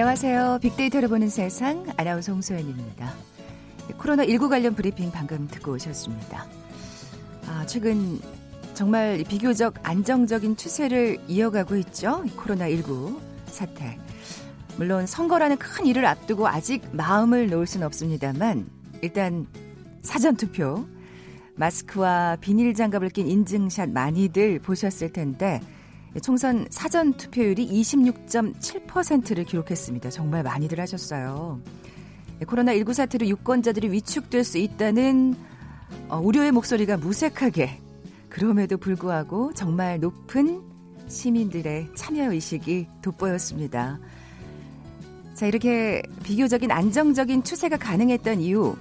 안녕하세요. 빅데이터를 보는 세상 아나운서 홍소연입니다. 코로나19 관련 브리핑 방금 듣고 오셨습니다. 아, 최근 정말 비교적 안정적인 추세를 이어가고 있죠. 코로나19 사태. 물론 선거라는 큰 일을 앞두고 아직 마음을 놓을 수는 없습니다만 일단 사전투표 마스크와 비닐 장갑을 낀 인증샷 많이들 보셨을 텐데 총선 사전 투표율이 26.7%를 기록했습니다. 정말 많이들 하셨어요. 코로나19 사태로 유권자들이 위축될 수 있다는 어, 우려의 목소리가 무색하게 그럼에도 불구하고 정말 높은 시민들의 참여 의식이 돋보였습니다. 자, 이렇게 비교적인 안정적인 추세가 가능했던 이유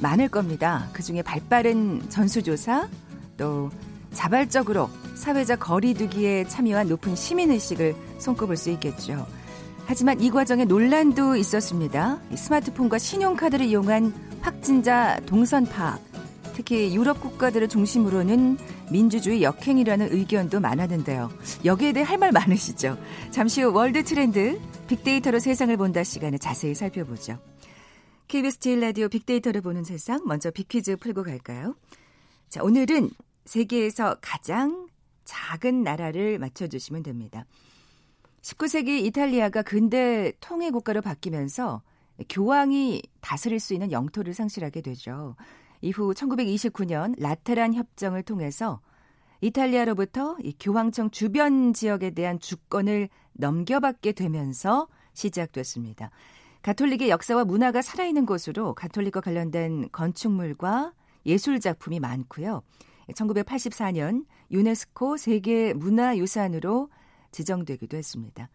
많을 겁니다. 그 중에 발빠른 전수조사, 또 자발적으로 사회적 거리두기에 참여한 높은 시민의식을 손꼽을 수 있겠죠. 하지만 이 과정에 논란도 있었습니다. 스마트폰과 신용카드를 이용한 확진자 동선 파악, 특히 유럽 국가들을 중심으로는 민주주의 역행이라는 의견도 많았는데요. 여기에 대해 할 말 많으시죠? 잠시 후 월드 트렌드 빅데이터로 세상을 본다 시간을 자세히 살펴보죠. KBS 제일 라디오 빅데이터로 보는 세상 먼저 빅퀴즈 풀고 갈까요? 자, 오늘은 세계에서 가장 작은 나라를 맞춰주시면 됩니다. 19세기 이탈리아가 근대 통일 국가로 바뀌면서 교황이 다스릴 수 있는 영토를 상실하게 되죠. 이후 1929년 라테란 협정을 통해서 이탈리아로부터 이 교황청 주변 지역에 대한 주권을 넘겨받게 되면서 시작됐습니다. 가톨릭의 역사와 문화가 살아있는 곳으로 가톨릭과 관련된 건축물과 예술 작품이 많고요. 1984년 유네스코 세계 문화유산으로 지정되기도 했습니다.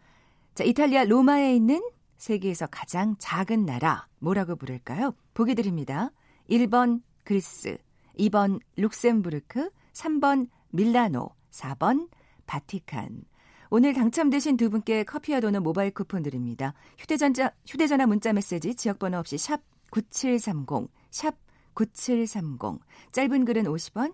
자, 이탈리아 로마에 있는 세계에서 가장 작은 나라 뭐라고 부를까요? 보기 드립니다. 1번 그리스, 2번 룩셈부르크, 3번 밀라노, 4번 바티칸. 오늘 당첨되신 두 분께 커피와 도는 모바일 쿠폰 드립니다. 휴대전자, 휴대전화 문자 메시지 지역번호 없이 샵 9730, 샵 9730. 짧은 글은 50원,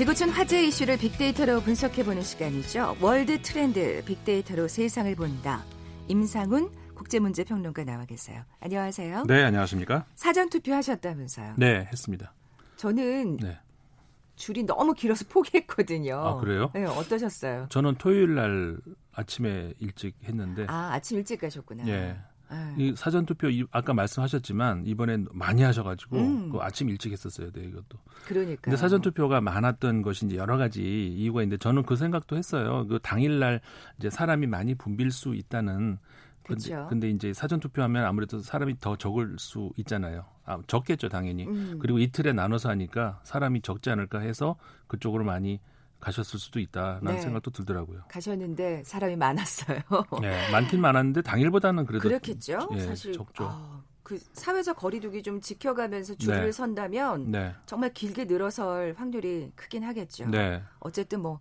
지구촌 화제 이슈를 빅데이터로 분석해보는 시간이죠. 월드 트렌드 빅데이터로 세상을 본다. 임상훈 국제문제평론가 나와 계세요. 안녕하세요. 네, 안녕하십니까? 사전투표 하셨다면서요? 네, 했습니다. 저는 네. 줄이 너무 길어서 포기했거든요. 아, 그래요? 네, 어떠셨어요? 저는 토요일 날 아침에 일찍 했는데. 아, 아침 일찍 가셨구나. 예. 이 사전 투표 아까 말씀하셨지만 이번엔 많이 하셔가지고 음. 그 아침 일찍 했었어요, 네 이것도. 그러니까. 근데 사전 투표가 많았던 것이 이제 여러 가지 이유가 있는데 저는 그 생각도 했어요. 그 당일날 이제 사람이 많이 붐빌 수 있다는. 근데, 그렇죠. 근데 이제 사전 투표하면 아무래도 사람이 더 적을 수 있잖아요. 아, 적겠죠, 당연히. 음. 그리고 이틀에 나눠서 하니까 사람이 적지 않을까 해서 그쪽으로 많이 가셨을 수도 있다라는 네. 생각도 들더라고요. 가셨는데 사람이 많았어요. 네, 많긴 많았는데 당일보다는 그래도 그렇겠죠. 예, 사실 적죠. 아, 그 사회적 거리두기 좀 지켜가면서 줄을 네. 선다면 네. 정말 길게 늘어설 확률이 크긴 하겠죠. 네. 어쨌든 뭐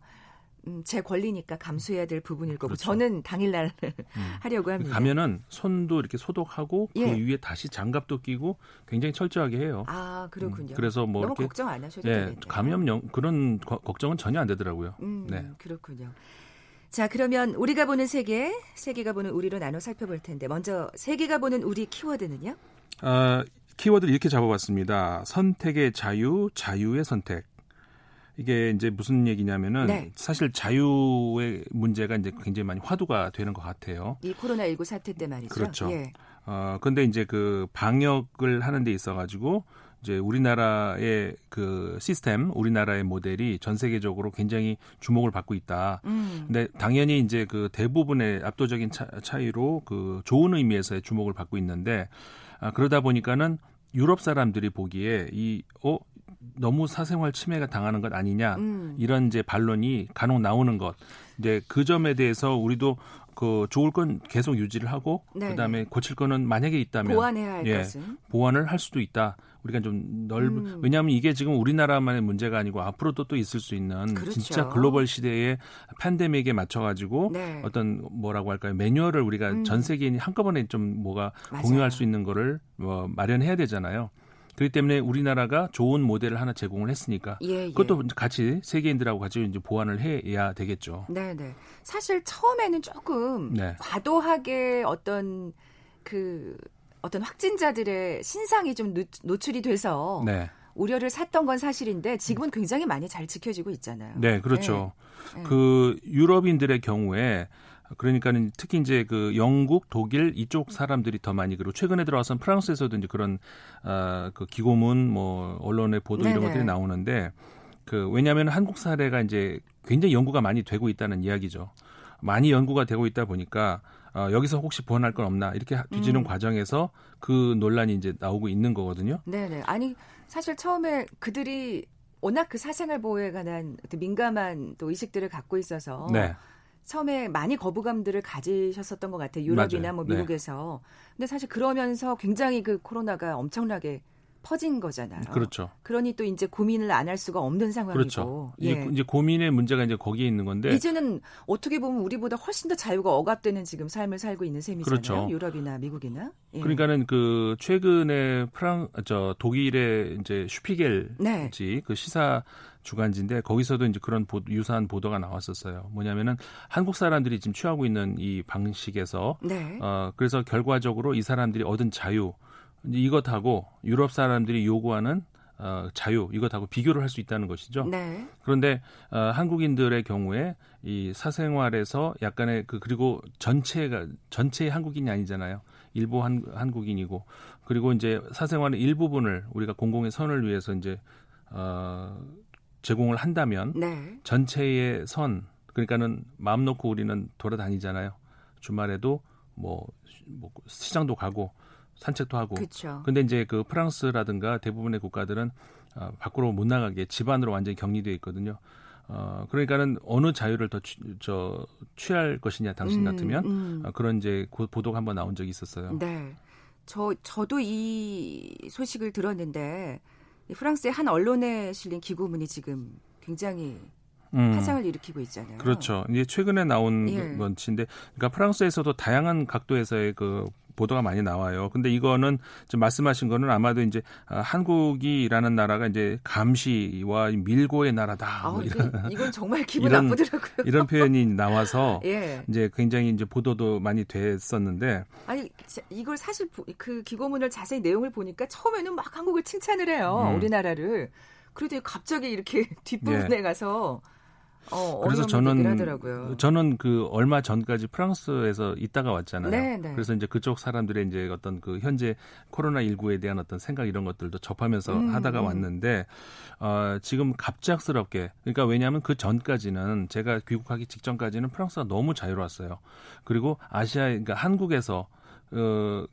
음, 제 권리니까 감수해야 될 부분일 거고 그렇죠. 저는 당일날 음. 하려고 합니다. 가면은 손도 이렇게 소독하고 그 예. 그 위에 다시 장갑도 끼고 굉장히 철저하게 해요. 아 그렇군요. 음, 그래서 뭐 너무 이렇게 걱정 안 하셔도 네, 되겠네요. 감염 그런 거, 걱정은 전혀 안 되더라고요. 음, 네. 그렇군요. 자 그러면 우리가 보는 세계, 세계가 보는 우리로 나눠 살펴볼 텐데 먼저 세계가 보는 우리 키워드는요? 어, 키워드를 이렇게 잡아봤습니다. 선택의 자유, 자유의 선택. 이게 이제 무슨 얘기냐면은 네. 사실 자유의 문제가 이제 굉장히 많이 화두가 되는 것 같아요. 이 코로나19 사태 때 말이죠. 그렇죠. 예. 어, 근데 이제 그 방역을 하는 데 있어 가지고 이제 우리나라의 그 시스템, 우리나라의 모델이 전 세계적으로 굉장히 주목을 받고 있다. 음. 근데 당연히 이제 그 대부분의 압도적인 차, 차이로 그 좋은 의미에서의 주목을 받고 있는데 아, 그러다 보니까는 유럽 사람들이 보기에 이 어 너무 사생활 침해가 당하는 것 아니냐 음. 이런 이제 반론이 간혹 나오는 것 이제 그 점에 대해서 우리도 그 좋을 건 계속 유지를 하고 네 그다음에 고칠 거는 만약에 있다면 보완해야 할 예, 것은 보완을 할 수도 있다. 우리가 좀 넓은 음. 왜냐하면 이게 지금 우리나라만의 문제가 아니고 앞으로도 또 있을 수 있는 그렇죠. 진짜 글로벌 시대의 팬데믹에 맞춰가지고 네. 어떤 뭐라고 할까요 매뉴얼을 우리가 음. 전 세계인이 한꺼번에 좀 뭐가 맞아요. 공유할 수 있는 거를 뭐 마련해야 되잖아요. 그렇기 때문에 우리나라가 좋은 모델을 하나 제공을 했으니까 예, 예. 그것도 같이 세계인들하고 같이 이제 보완을 해야 되겠죠. 네, 네. 사실 처음에는 조금 네. 과도하게 어떤 그 어떤 확진자들의 신상이 좀 노출이 돼서 네. 우려를 샀던 건 사실인데 지금은 굉장히 많이 잘 지켜지고 있잖아요. 네, 그렇죠. 네. 그 유럽인들의 경우에 그러니까 는 특히 이제 그 영국, 독일 이쪽 사람들이 더 많이 그리고 최근에 들어와서는 프랑스에서도 이제 그런 아그 기고문 뭐 언론의 보도 네네. 이런 것들이 나오는데 그 왜냐하면 한국 사례가 이제 굉장히 연구가 많이 되고 있다는 이야기죠. 많이 연구가 되고 있다 보니까 어, 여기서 혹시 보완할 건 없나 이렇게 뒤지는 음. 과정에서 그 논란이 이제 나오고 있는 거거든요. 네네. 아니 사실 처음에 그들이 워낙 그 사생활 보호에 관한 민감한 또 의식들을 갖고 있어서 네. 처음에 많이 거부감들을 가지셨었던 것 같아요. 유럽이나 맞아요. 뭐 네. 미국에서. 네. 근데 사실 그러면서 굉장히 그 코로나가 엄청나게 퍼진 거잖아요. 그렇죠. 그러니 또 이제 고민을 안 할 수가 없는 상황이고. 그렇죠. 예. 이제 고민의 문제가 이제 거기에 있는 건데. 이제는 어떻게 보면 우리보다 훨씬 더 자유가 억압되는 지금 삶을 살고 있는 셈이잖아요. 그렇죠. 유럽이나 미국이나. 예. 그러니까는 그 최근에 프랑 저 독일의 이제 슈피겔지 네. 그 시사 주간지인데 거기서도 이제 그런 보, 유사한 보도가 나왔었어요. 뭐냐면은 한국 사람들이 지금 취하고 있는 이 방식에서 네. 어 그래서 결과적으로 이 사람들이 얻은 자유 이것하고 유럽 사람들이 요구하는 어, 자유 이것하고 비교를 할 수 있다는 것이죠. 네. 그런데 어, 한국인들의 경우에 이 사생활에서 약간의 그 그리고 전체가 전체 한국인이 아니잖아요. 일부 한, 한국인이고 그리고 이제 사생활의 일부분을 우리가 공공의 선을 위해서 이제 어, 제공을 한다면 네. 전체의 선 그러니까는 마음 놓고 우리는 돌아다니잖아요. 주말에도 뭐, 뭐 시장도 가고 산책도 하고. 그쵸. 근데 이제 그 프랑스라든가 대부분의 국가들은 어, 밖으로 못 나가게 집 안으로 완전히 격리되어 있거든요. 어, 그러니까는 어느 자유를 더 취, 저, 취할 것이냐, 당신 음, 같으면. 음. 어, 그런 이제 보도가 한번 나온 적이 있었어요. 네. 저, 저도 이 소식을 들었는데, 프랑스의 한 언론에 실린 기고문이 지금 굉장히 음. 파장을 일으키고 있잖아요. 그렇죠. 이제 최근에 나온 예. 건치인데, 그러니까 프랑스에서도 다양한 각도에서의 그 보도가 많이 나와요. 근데 이거는 좀 말씀하신 거는 아마도 이제 아, 한국이라는 나라가 이제 감시와 밀고의 나라다. 아, 뭐 이런, 이건 정말 기분 이런, 나쁘더라고요. 이런 표현이 나와서 예. 이제 굉장히 이제 보도도 많이 됐었는데 아니 이걸 사실 그 기고문을 자세히 내용을 보니까 처음에는 막 한국을 칭찬을 해요. 음. 우리나라를. 그래도 갑자기 이렇게 뒷부분에 예. 가서 어, 그래서 저는 저는 그 얼마 전까지 프랑스에서 있다가 왔잖아요. 네, 네. 그래서 이제 그쪽 사람들의 이제 어떤 그 현재 코로나 19에 대한 어떤 생각 이런 것들도 접하면서 음, 하다가 음. 왔는데 어, 지금 갑작스럽게 그러니까 왜냐하면 그 전까지는 제가 귀국하기 직전까지는 프랑스가 너무 자유로웠어요. 그리고 아시아 그러니까 한국에서 어,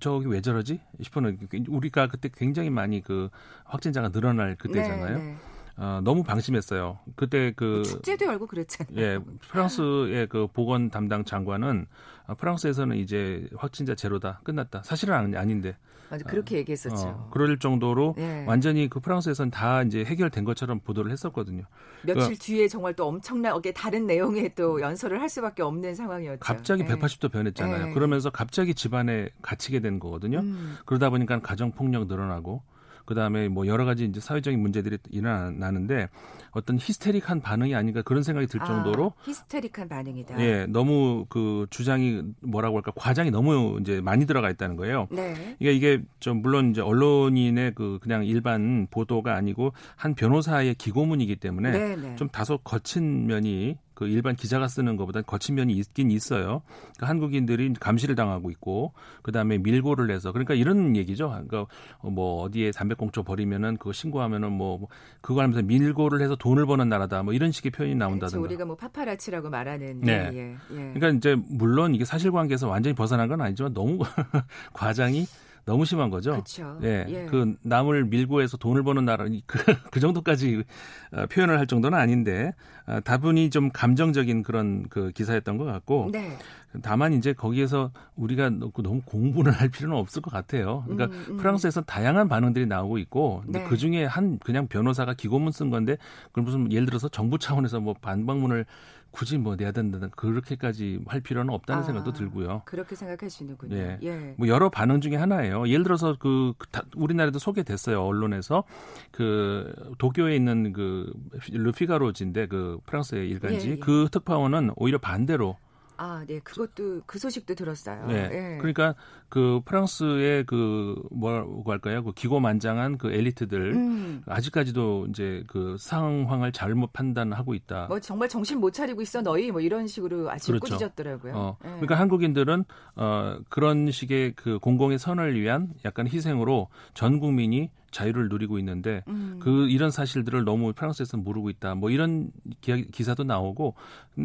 저기 왜 저러지 싶어는 우리가 그때 굉장히 많이 그 확진자가 늘어날 그때잖아요. 네, 네. 어, 너무 방심했어요. 그때 그뭐 축제도 열고 그랬잖아요. 예, 프랑스의 그 보건 담당 장관은 아, 프랑스에서는 이제 확진자 제로다 끝났다. 사실은 아닌데. 맞아 그렇게 얘기했었죠. 어, 그럴 정도로 예. 완전히 그 프랑스에서는 다 이제 해결된 것처럼 보도를 했었거든요. 며칠 그러니까, 뒤에 정말 또 엄청나게 다른 내용의 또 연설을 할 수밖에 없는 상황이었죠. 갑자기 예. 180도 변했잖아요. 예. 그러면서 갑자기 집안에 갇히게 된 거거든요. 음. 그러다 보니까 가정 폭력 늘어나고 그다음에 뭐 여러 가지 이제 사회적인 문제들이 일어나는데 어떤 히스테릭한 반응이 아닌가 그런 생각이 들 아, 정도로 아, 히스테릭한 반응이다. 예, 너무 그 주장이 뭐라고 할까 과장이 너무 이제 많이 들어가 있다는 거예요. 네. 그러니까 이게 좀 물론 이제 언론인의 그 그냥 일반 보도가 아니고 한 변호사의 기고문이기 때문에 네, 네. 좀 다소 거친 면이 그 일반 기자가 쓰는 것보다 거친 면이 있긴 있어요. 그러니까 한국인들이 감시를 당하고 있고 그다음에 밀고를 해서 그러니까 이런 얘기죠. 그러니까 뭐 어디에 담배꽁초 버리면은 그거 신고하면은 뭐, 뭐 그거 하면서 밀고를 해서 돈을 버는 나라다. 뭐 이런 식의 표현이 나온다든가. 그렇죠. 우리가 뭐 파파라치라고 말하는 네. 예, 예. 그러니까 이제 물론 이게 사실관계에서 완전히 벗어난 건 아니지만 너무 과장이 너무 심한 거죠. 그렇죠. 예, 예. 그 남을 밀고 해서 돈을 버는 나라 그, 그 정도까지 어, 표현을 할 정도는 아닌데 어, 다분히 좀 감정적인 그런 그 기사였던 것 같고 네. 다만 이제 거기에서 우리가 너무 공부를 할 필요는 없을 것 같아요. 그러니까 음, 음. 프랑스에서 다양한 반응들이 나오고 있고 근데 네. 그 중에 한 그냥 변호사가 기고문 쓴 건데 그럼 무슨 예를 들어서 정부 차원에서 뭐 반박문을 굳이 뭐 내야 된다는 그렇게까지 할 필요는 없다는 아, 생각도 들고요. 그렇게 생각하시는군요. 예. 예. 뭐 여러 반응 중에 하나예요. 예를 들어서 그 우리나라에도 소개됐어요. 언론에서 그 도쿄에 있는 그 르피가로지인데 그 프랑스의 일간지 예, 예. 그 특파원은 오히려 반대로 아, 네. 그것도 그 소식도 들었어요. 네. 네. 그러니까 그 프랑스의 그 뭐라고 할까요? 그 기고만장한 그 엘리트들 음. 아직까지도 이제 그 상황을 잘못 판단하고 있다. 뭐 정말 정신 못 차리고 있어 너희 뭐 이런 식으로 아주 그렇죠. 꾸짖었더라고요. 어. 네. 그러니까 한국인들은 어 그런 식의 그 공공의 선을 위한 약간 희생으로 전 국민이 자유를 누리고 있는데 음. 그 이런 사실들을 너무 프랑스에서 모르고 있다. 뭐 이런 기, 사도 나오고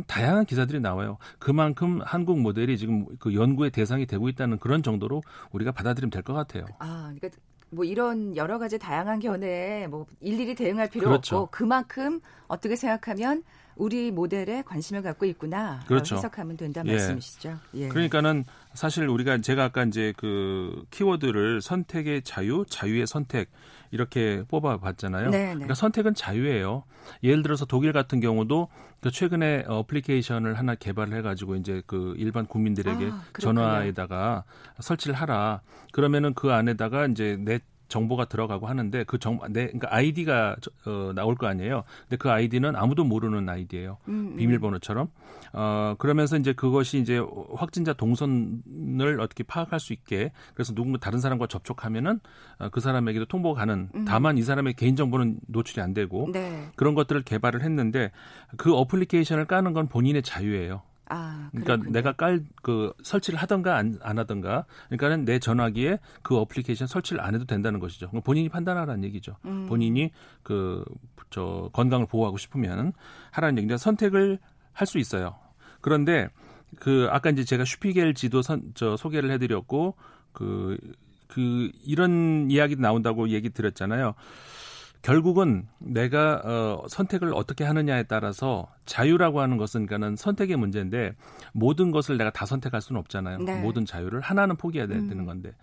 다양한 기사들이 나와요. 그만큼 한국 모델이 지금 그 연구의 대상이 되고 있다는 그런 정도로 우리가 받아들이면 될 것 같아요. 아, 그러니까 뭐 이런 여러 가지 다양한 견해에 뭐 일일이 대응할 필요 그렇죠. 없고 그만큼 어떻게 생각하면 우리 모델에 관심을 갖고 있구나 그렇죠. 해석하면 된다 예. 말씀이시죠. 예. 그러니까는 사실 우리가 제가 아까 이제 그 키워드를 선택의 자유, 자유의 선택 이렇게 뽑아봤잖아요. 네, 네. 그러니까 선택은 자유예요. 예를 들어서 독일 같은 경우도 그 최근에 어플리케이션을 하나 개발을 해가지고 이제 그 일반 국민들에게 아, 전화에다가 설치를 하라. 그러면은 그 안에다가 이제 내 정보가 들어가고 하는데 그 정, 내, 그러니까 아이디가 어, 나올 거 아니에요. 근데 그 아이디는 아무도 모르는 아이디예요. 음, 음. 비밀번호처럼. 어, 그러면서 이제 그것이 이제 확진자 동선을 어떻게 파악할 수 있게 그래서 누군가 다른 사람과 접촉하면은 어, 그 사람에게도 통보가 가는 음. 다만 이 사람의 개인 정보는 노출이 안 되고 네. 그런 것들을 개발을 했는데 그 어플리케이션을 까는 건 본인의 자유예요. 아, 그러니까 내가 깔 그 설치를 하던가 안, 안 하던가 그러니까는 내 전화기에 그 어플리케이션 설치를 안 해도 된다는 것이죠. 본인이 판단하라는 얘기죠. 음. 본인이 그 저 건강을 보호하고 싶으면 하라는 얘기인데 선택을 할 수 있어요. 그런데 그 아까 이제 제가 슈피겔 지도 선, 저 소개를 해드렸고 그그 그 이런 이야기 나온다고 얘기 드렸잖아요. 결국은 내가 어, 선택을 어떻게 하느냐에 따라서 자유라고 하는 것은 그러니까는 선택의 문제인데 모든 것을 내가 다 선택할 수는 없잖아요. 네. 모든 자유를 하나는 포기해야 되는 음. 건데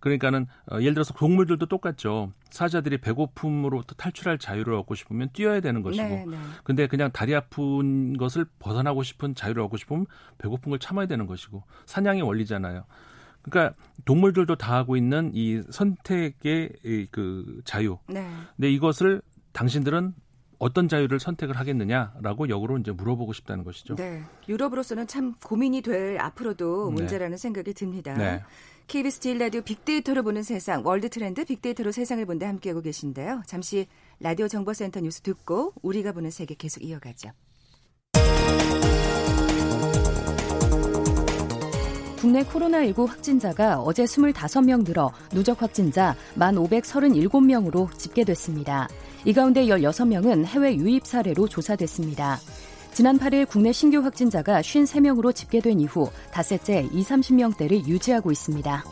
그러니까는 어, 예를 들어서 동물들도 똑같죠. 사자들이 배고픔으로부터 탈출할 자유를 얻고 싶으면 뛰어야 되는 것이고, 네, 네. 근데 그냥 다리 아픈 것을 벗어나고 싶은 자유를 얻고 싶으면 배고픈 걸 참아야 되는 것이고 사냥의 원리잖아요. 그러니까 동물들도 다 하고 있는 이 선택의 그 자유. 네. 근데 이것을 당신들은 어떤 자유를 선택을 하겠느냐라고 역으로 이제 물어보고 싶다는 것이죠. 네. 유럽으로서는 참 고민이 될 앞으로도 네. 문제라는 네. 생각이 듭니다. 네. KBS 제일 라디오 빅데이터로 보는 세상, 월드 트렌드 빅데이터로 세상을 본다 함께하고 계신데요. 잠시 라디오 정보센터 뉴스 듣고 우리가 보는 세계 계속 이어가죠. 국내 코로나19 확진자가 어제 25명 늘어 누적 확진자 1,537명으로 집계됐습니다. 이 가운데 16명은 해외 유입 사례로 조사됐습니다. 지난 8일 국내 신규 확진자가 53명으로 집계된 이후 닷새째 20, 30명대를 유지하고 있습니다.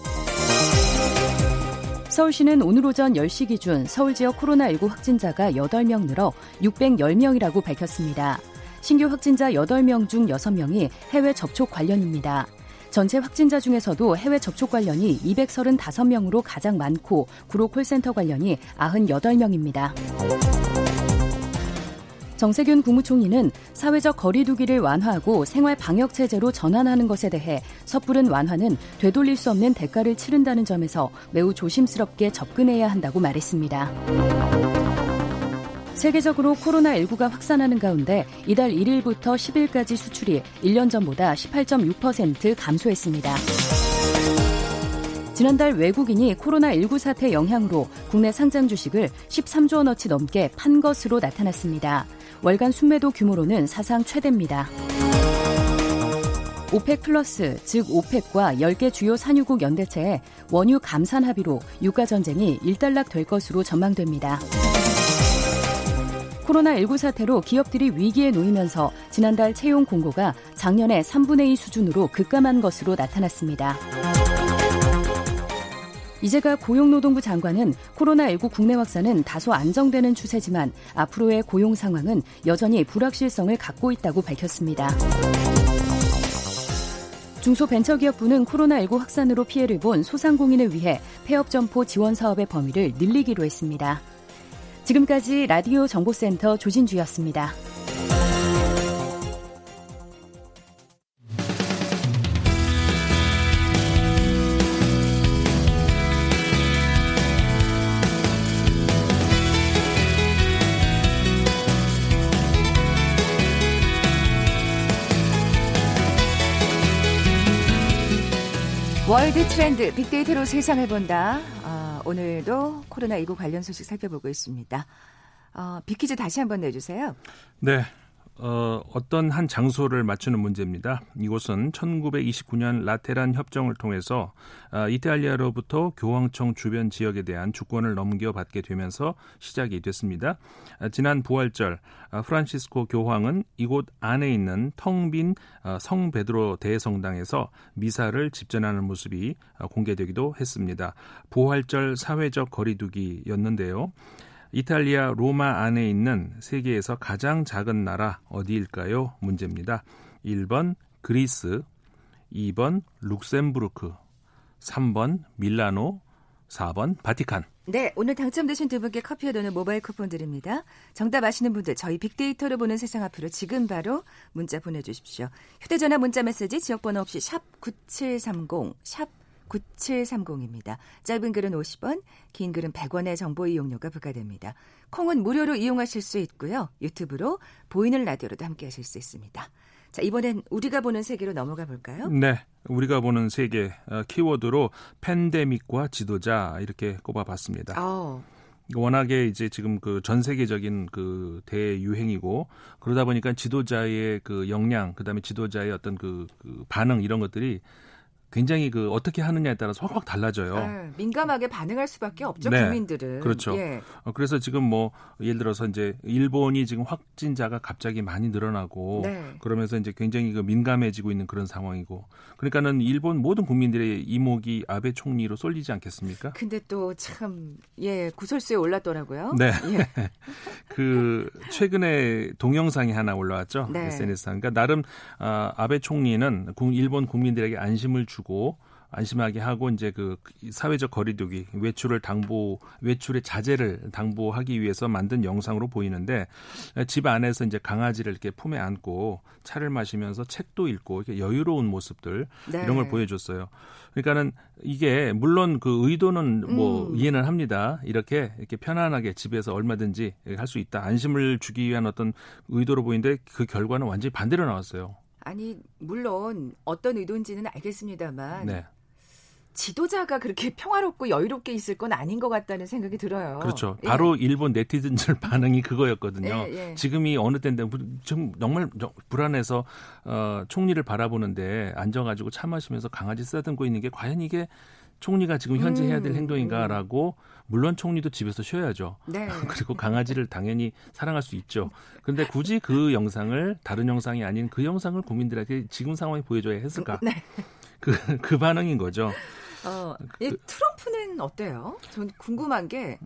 서울시는 오늘 오전 10시 기준 서울 지역 코로나19 확진자가 8명 늘어 610명이라고 밝혔습니다. 신규 확진자 8명 중 6명이 해외 접촉 관련입니다. 전체 확진자 중에서도 해외 접촉 관련이 235명으로 가장 많고 구로 콜센터 관련이 98명입니다. 정세균 국무총리는 사회적 거리두기를 완화하고 생활 방역 체제로 전환하는 것에 대해 섣부른 완화는 되돌릴 수 없는 대가를 치른다는 점에서 매우 조심스럽게 접근해야 한다고 말했습니다. 세계적으로 코로나19가 확산하는 가운데 이달 1일부터 10일까지 수출이 1년 전보다 18.6% 감소했습니다. 지난달 외국인이 코로나19 사태 영향으로 국내 상장 주식을 13조 원어치 넘게 판 것으로 나타났습니다. 월간 순매도 규모로는 사상 최대입니다. OPEC 플러스, 즉 OPEC과 10개 주요 산유국 연대체의 원유 감산 합의로 유가 전쟁이 일단락 될 것으로 전망됩니다. 코로나19 사태로 기업들이 위기에 놓이면서 지난달 채용 공고가 작년의 3분의 2 수준으로 급감한 것으로 나타났습니다. 이제가 고용노동부 장관은 코로나19 국내 확산은 다소 안정되는 추세지만 앞으로의 고용 상황은 여전히 불확실성을 갖고 있다고 밝혔습니다. 중소벤처기업부는 코로나19 확산으로 피해를 본 소상공인을 위해 폐업점포 지원 사업의 범위를 늘리기로 했습니다. 지금까지 라디오 정보센터 조진주였습니다. 월드 트렌드 빅데이터로 세상을 본다. 어, 오늘도 코로나19 관련 소식 살펴보고 있습니다. 어, 빅퀴즈 다시 한번 내주세요. 네. 어, 어떤 한 장소를 맞추는 문제입니다. 이곳은 1929년 라테란 협정을 통해서 어, 이탈리아로부터 교황청 주변 지역에 대한 주권을 넘겨받게 되면서 시작이 됐습니다. 어, 지난 부활절 어, 프란시스코 교황은 이곳 안에 있는 텅빈 어, 성베드로 대성당에서 미사를 집전하는 모습이 어, 공개되기도 했습니다. 부활절 사회적 거리두기였는데요. 이탈리아 로마 안에 있는 세계에서 가장 작은 나라 어디일까요? 문제입니다. 1번 그리스, 2번 룩셈부르크, 3번 밀라노, 4번 바티칸. 네, 오늘 당첨되신 두 분께 커피와 도는 모바일 쿠폰 드립니다. 정답 아시는 분들 저희 빅데이터로 보는 세상 앞으로 지금 바로 문자 보내주십시오. 휴대전화 문자 메시지 지역번호 없이 샵 9730, 샵 9730입니다. 짧은 글은 50원, 긴 글은 100원의 정보 이용료가 부과됩니다. 콩은 무료로 이용하실 수 있고요. 유튜브로 보이는 라디오로도 함께 하실 수 있습니다. 자, 이번엔 우리가 보는 세계로 넘어가 볼까요? 네. 우리가 보는 세계 어, 키워드로 팬데믹과 지도자 이렇게 꼽아 봤습니다. 어. 워낙에 이제 지금 그 전 세계적인 그 대유행이고 그러다 보니까 지도자의 그 역량 그다음에 지도자의 어떤 그, 그 반응 이런 것들이 굉장히 그 어떻게 하느냐에 따라서 확확 달라져요. 네, 민감하게 반응할 수밖에 없죠 네, 국민들은. 그렇죠. 예. 어, 그래서 지금 뭐 예를 들어서 이제 일본이 지금 확진자가 갑자기 많이 늘어나고 네. 그러면서 이제 굉장히 그 민감해지고 있는 그런 상황이고 그러니까는 일본 모든 국민들의 이목이 아베 총리로 쏠리지 않겠습니까? 근데 또 참 예 구설수에 올랐더라고요. 네. 예. 그 최근에 동영상이 하나 올라왔죠 네. SNS상. 그러니까 나름 아, 아베 총리는 일본 국민들에게 안심을 주고 주고 안심하게 하고 이제 그 사회적 거리두기 외출을 당보 외출의 자제를 당보하기 위해서 만든 영상으로 보이는데 집 안에서 이제 강아지를 이렇게 품에 안고 차를 마시면서 책도 읽고 이렇게 여유로운 모습들 네. 이런 걸 보여줬어요. 그러니까는 이게 물론 그 의도는 뭐 음. 이해는 합니다. 이렇게 이렇게 편안하게 집에서 얼마든지 할 수 있다. 안심을 주기 위한 어떤 의도로 보이는데 그 결과는 완전히 반대로 나왔어요. 아니 물론 어떤 의도인지는 알겠습니다만 네. 지도자가 그렇게 평화롭고 여유롭게 있을 건 아닌 것 같다는 생각이 들어요. 그렇죠. 예. 바로 일본 네티즌들 반응이 그거였거든요. 예, 예. 지금이 어느 때인데 지금 정말 불안해서 어, 총리를 바라보는데 앉아가지고 차 마시면서 강아지 쓰다듬고 있는 게 과연 이게 총리가 지금 현재 해야 될 음, 행동인가라고 물론 총리도 집에서 쉬어야죠. 네. 그리고 강아지를 당연히 사랑할 수 있죠. 그런데 굳이 그 영상을 다른 영상이 아닌 그 영상을 국민들에게 지금 상황에 보여줘야 했을까? 네. 그, 그 반응인 거죠. 어, 그, 트럼프는 어때요? 전 궁금한 게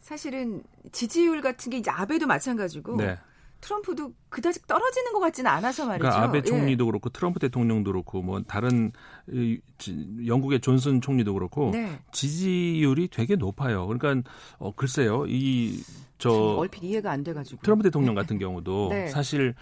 사실은 지지율 같은 게 이제 아베도 마찬가지고 네. 트럼프도 그다지 떨어지는 것 같지는 않아서 말이죠. 그러니까 아베 총리도 예. 그렇고 트럼프 대통령도 그렇고 뭐 다른 영국의 존슨 총리도 그렇고 네. 지지율이 되게 높아요. 그러니까 어 글쎄요. 이 저 얼핏 이해가 안 돼가지고 트럼프 대통령 같은 경우도 네. 사실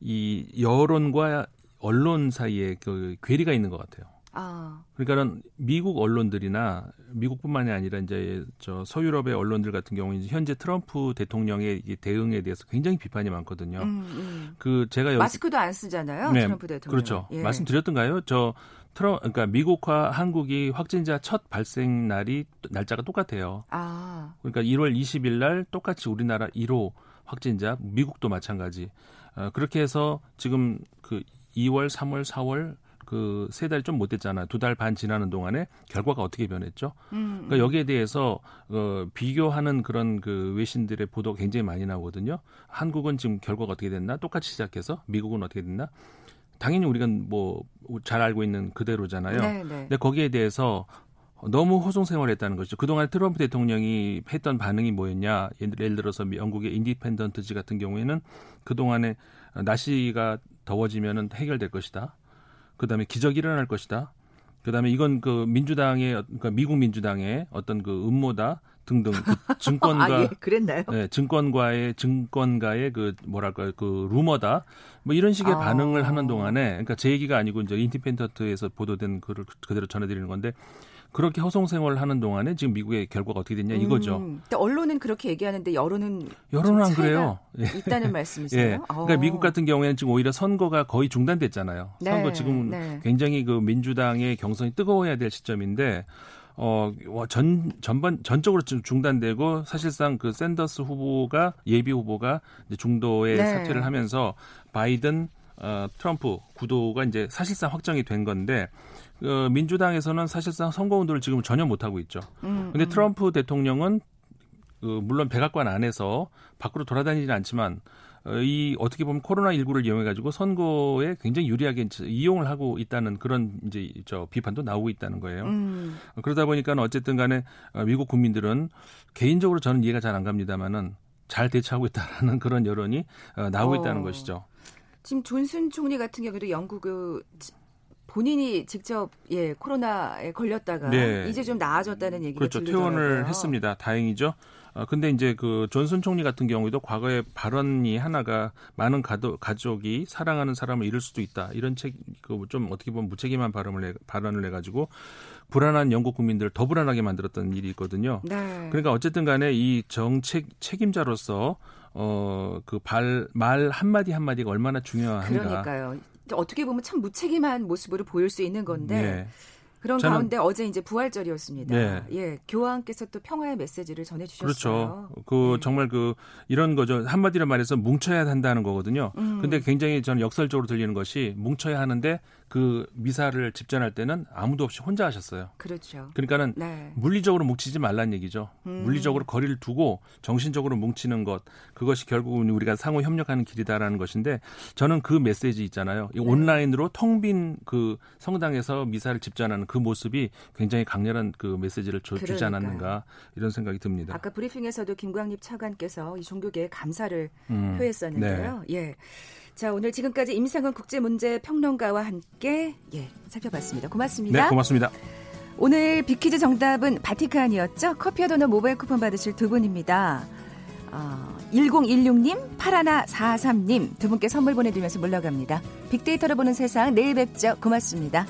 이 여론과 언론 사이에 그 괴리가 있는 것 같아요. 아. 그러니까는 미국 언론들이나 미국뿐만이 아니라 이제 저 서유럽의 언론들 같은 경우는 현재 트럼프 대통령의 대응에 대해서 굉장히 비판이 많거든요. 음, 음. 그 제가 여기, 마스크도 안 쓰잖아요. 네, 트럼프 대통령. 그렇죠. 예. 말씀드렸던가요? 저 트럼 그러니까 미국과 한국이 확진자 첫 발생 날이 날짜가 똑같아요. 아. 그러니까 1월 20일 날 똑같이 우리나라 1호 확진자, 미국도 마찬가지. 어, 그렇게 해서 지금 그 2월, 3월, 4월 그 세 달 좀 못 됐잖아요. 두 달 반 지나는 동안에 결과가 어떻게 변했죠? 음, 그러니까 여기에 대해서 어, 비교하는 그런 그 외신들의 보도가 굉장히 많이 나오거든요. 한국은 지금 결과가 어떻게 됐나? 똑같이 시작해서 미국은 어떻게 됐나? 당연히 우리가 뭐 잘 알고 있는 그대로잖아요. 네, 네. 근데 거기에 대해서 너무 호송 생활했다는 거죠. 그동안 트럼프 대통령이 했던 반응이 뭐였냐? 예를 들어서 영국의 인디펜던트지 같은 경우에는 그동안에 날씨가 더워지면은 해결될 것이다. 그다음에 기적이 일어날 것이다. 그다음에 이건 그 민주당의 그러니까 미국 민주당의 어떤 그 음모다 등등 그 증권과 아, 예, 그랬나요? 네, 증권과의 증권가의 그 뭐랄까 그 루머다 뭐 이런 식의 아. 반응을 하는 동안에 그러니까 제 얘기가 아니고 이제 인디펜던트에서 보도된 글을 그대로 전해드리는 건데 그렇게 허송 생활을 하는 동안에 지금 미국의 결과가 어떻게 됐냐 이거죠. 음, 언론은 그렇게 얘기하는데 여론은 여론은 안 그래요. 예. 있다는 말씀이세요? 예. 그러니까 미국 같은 경우에는 지금 오히려 선거가 거의 중단됐잖아요. 네, 선거 지금 네. 굉장히 그 민주당의 경선이 뜨거워야 될 시점인데 어, 전, 전반, 전적으로 중단되고 사실상 그 샌더스 후보가 예비 후보가 이제 중도에 네. 사퇴를 하면서 바이든, 어, 트럼프 구도가 이제 사실상 확정이 된 건데 어, 민주당에서는 사실상 선거 운동을 지금 전혀 못 하고 있죠. 음, 근데 음. 트럼프 대통령은 그 물론 백악관 안에서 밖으로 돌아다니지는 않지만 어, 이 어떻게 보면 코로나 19를 이용해 가지고 선거에 굉장히 유리하게 이용을 하고 있다는 그런 이제 저 비판도 나오고 있다는 거예요. 음. 그러다 보니까 어쨌든 간에 어, 미국 국민들은 개인적으로 저는 이해가 잘 안 갑니다만은 잘 대처하고 있다라는 그런 여론이 어, 나오고 어. 있다는 것이죠. 지금 존슨 총리 같은 경우도 영국 그 본인이 직접 예 코로나에 걸렸다가 네. 이제 좀 나아졌다는 얘기가 그렇죠. 들리더라고요. 퇴원을 했습니다. 다행이죠. 어, 근데 이제 그 존슨 총리 같은 경우에도 과거에 발언이 하나가 많은 가도, 가족이 사랑하는 사람을 잃을 수도 있다. 이런 책, 그좀 어떻게 보면 무책임한 발언을 해, 발언을 해가지고 불안한 영국 국민들을 더 불안하게 만들었던 일이 있거든요. 네. 그러니까 어쨌든 간에 이 정책 책임자로서 어, 그 발, 말 한마디 한마디가 얼마나 중요한가. 그러니까요. 어떻게 보면 참 무책임한 모습으로 보일 수 있는 건데 네. 그런 가운데 어제 이제 부활절이었습니다. 네. 예, 교황께서 또 평화의 메시지를 전해주셨어요. 그렇죠. 그 네. 정말 그 이런 거죠. 한마디로 말해서 뭉쳐야 한다는 거거든요. 음. 근데 굉장히 저는 역설적으로 들리는 것이 뭉쳐야 하는데 그 미사를 집전할 때는 아무도 없이 혼자 하셨어요. 그렇죠. 그러니까는 네. 물리적으로 뭉치지 말란 얘기죠. 음. 물리적으로 거리를 두고 정신적으로 뭉치는 것 그것이 결국은 우리가 상호 협력하는 길이다라는 것인데 저는 그 메시지 있잖아요. 네. 온라인으로 텅 빈 그 성당에서 미사를 집전하는 그 모습이 굉장히 강렬한 그 메시지를 줘, 주지 않았는가 이런 생각이 듭니다. 아까 브리핑에서도 김광립 차관께서 이 종교계에 감사를 음. 표했었는데요. 네. 예. 자, 오늘 지금까지 임상훈 국제문제평론가와 함께 예, 살펴봤습니다. 고맙습니다. 네, 고맙습니다. 오늘 비키즈 정답은 바티칸이었죠. 커피와 도넛 모바일 쿠폰 받으실 두 분입니다. 어, 1016님, 파라나43님 두 분께 선물 보내드리면서 물러갑니다. 빅데이터로 보는 세상 내일 뵙죠. 고맙습니다.